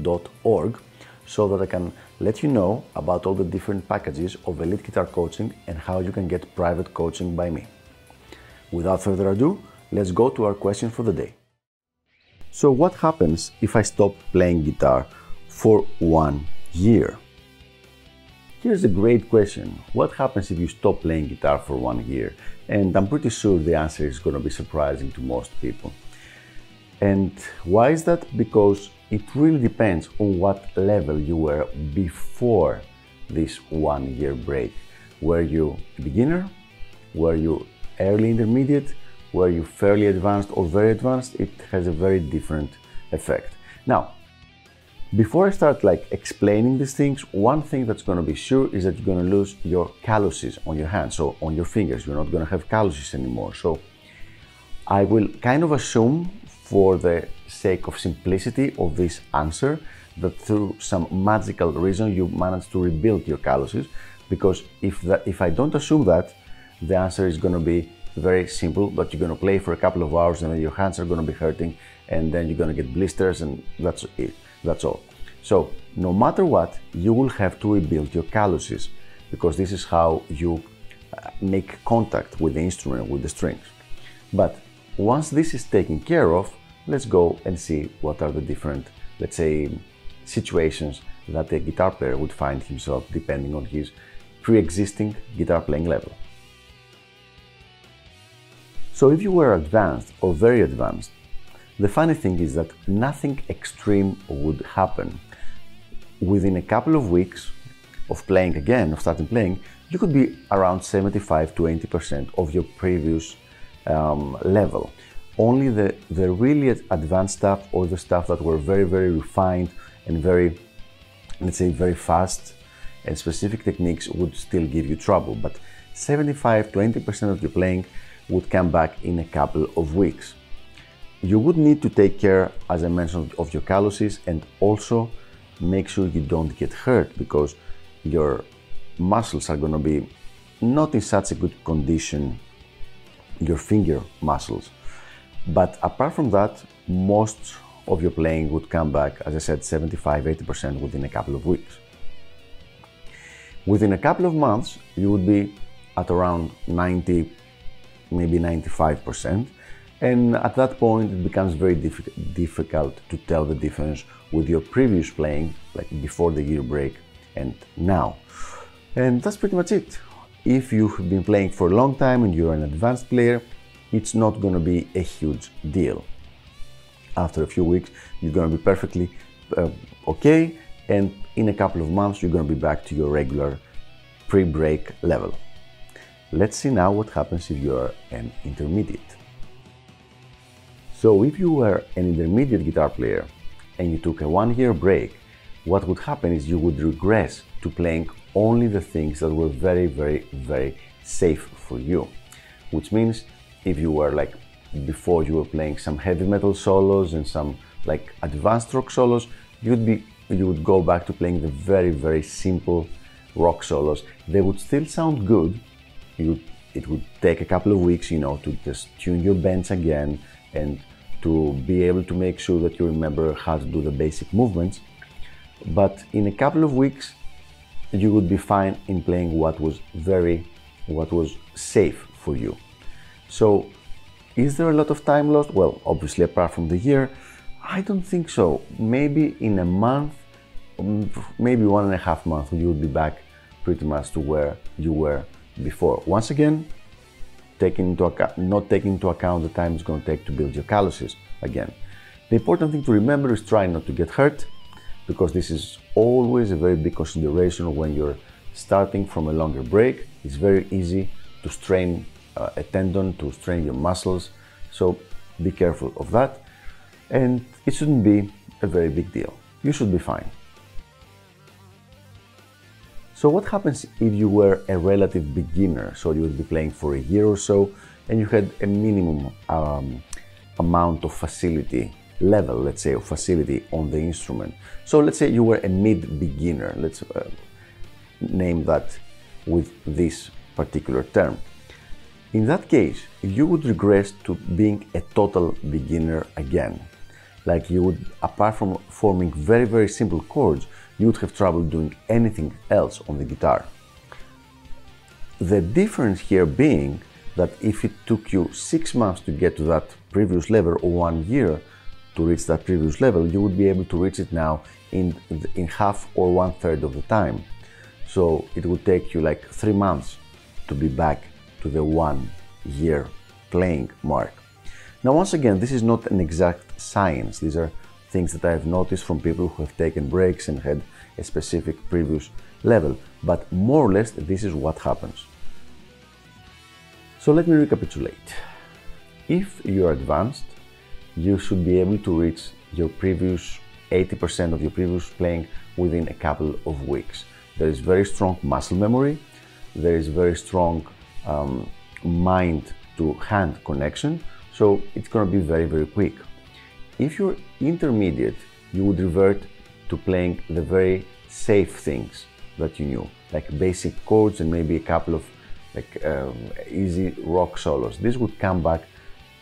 S.org so that I can let you know about all the different packages of elite guitar coaching and how you can get private coaching by me. Without further ado, let's go to our question for the day. So, what happens if I stop playing guitar for one year? Here's a great question. What happens if you stop playing guitar for one year? And I'm pretty sure the answer is going to be surprising to most people. And why is that? Because it really depends on what level you were before this one year break. Were you a beginner? Were you early intermediate? Were you fairly advanced or very advanced? It has a very different effect. Now, before I start like explaining these things, one thing that's going to be sure is that you're going to lose your calluses on your hands, so on your fingers. You're not going to have calluses anymore. So I will kind of assume for the sake of simplicity of this answer that through some magical reason you managed to rebuild your calluses because if that if I don't assume that the answer is going to be very simple but you're going to play for a couple of hours and then your hands are going to be hurting and then you're going to get blisters and that's it that's all. So no matter what you will have to rebuild your calluses because this is how you uh, make contact with the instrument with the strings. But once this is taken care of let's go and see what are the different, let's say, situations that a guitar player would find himself depending on his pre existing guitar playing level. So, if you were advanced or very advanced, the funny thing is that nothing extreme would happen. Within a couple of weeks of playing again, of starting playing, you could be around 75 to 80% of your previous um, level only the, the really advanced stuff or the stuff that were very, very refined and very, let's say, very fast and specific techniques would still give you trouble. But 75 to 80% of your playing would come back in a couple of weeks. You would need to take care, as I mentioned, of your calluses and also make sure you don't get hurt because your muscles are going to be not in such a good condition, your finger muscles but apart from that, most of your playing would come back, as I said, 75 80% within a couple of weeks. Within a couple of months, you would be at around 90, maybe 95%. And at that point, it becomes very diffi- difficult to tell the difference with your previous playing, like before the year break, and now. And that's pretty much it. If you've been playing for a long time and you're an advanced player, it's not going to be a huge deal. After a few weeks, you're going to be perfectly uh, okay, and in a couple of months, you're going to be back to your regular pre break level. Let's see now what happens if you are an intermediate. So, if you were an intermediate guitar player and you took a one year break, what would happen is you would regress to playing only the things that were very, very, very safe for you, which means if you were like before you were playing some heavy metal solos and some like advanced rock solos, you'd be you would go back to playing the very very simple rock solos. They would still sound good. You it would take a couple of weeks, you know, to just tune your bends again and to be able to make sure that you remember how to do the basic movements. But in a couple of weeks, you would be fine in playing what was very, what was safe for you. So, is there a lot of time lost? Well, obviously, apart from the year, I don't think so. Maybe in a month, um, maybe one and a half months, you would be back pretty much to where you were before. Once again, taking into account, not taking into account the time it's going to take to build your calluses again. The important thing to remember is try not to get hurt because this is always a very big consideration when you're starting from a longer break. It's very easy to strain uh, a tendon to strain your muscles. So be careful of that. And it shouldn't be a very big deal. You should be fine. So what happens if you were a relative beginner? So you would be playing for a year or so and you had a minimum um, amount of facility level, let's say, of facility on the instrument. So let's say you were a mid beginner. Let's uh, name that with this particular term. In that case, you would regress to being a total beginner again. Like you would, apart from forming very, very simple chords, you would have trouble doing anything else on the guitar. The difference here being that if it took you six months to get to that previous level or one year to reach that previous level, you would be able to reach it now in, in half or one third of the time. So it would take you like three months to be back to the one year playing mark. Now, once again, this is not an exact science. These are things that I've noticed from people who have taken breaks and had a specific previous level, but more or less, this is what happens. So let me recapitulate. If you are advanced, you should be able to reach your previous 80% of your previous playing within a couple of weeks. There is very strong muscle memory, there is very strong um, mind to hand connection, so it's going to be very, very quick. If you're intermediate, you would revert to playing the very safe things that you knew, like basic chords and maybe a couple of like um, easy rock solos. This would come back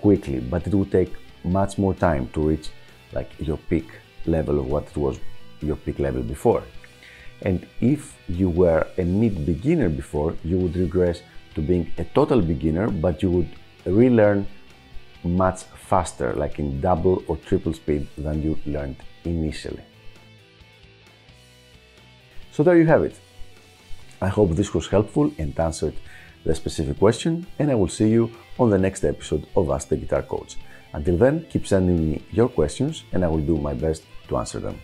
quickly, but it would take much more time to reach like your peak level of what it was your peak level before. And if you were a mid beginner before, you would regress to being a total beginner, but you would relearn much faster, like in double or triple speed than you learned initially. So there you have it. I hope this was helpful and answered the specific question, and I will see you on the next episode of Ask the Guitar Coach. Until then, keep sending me your questions, and I will do my best to answer them.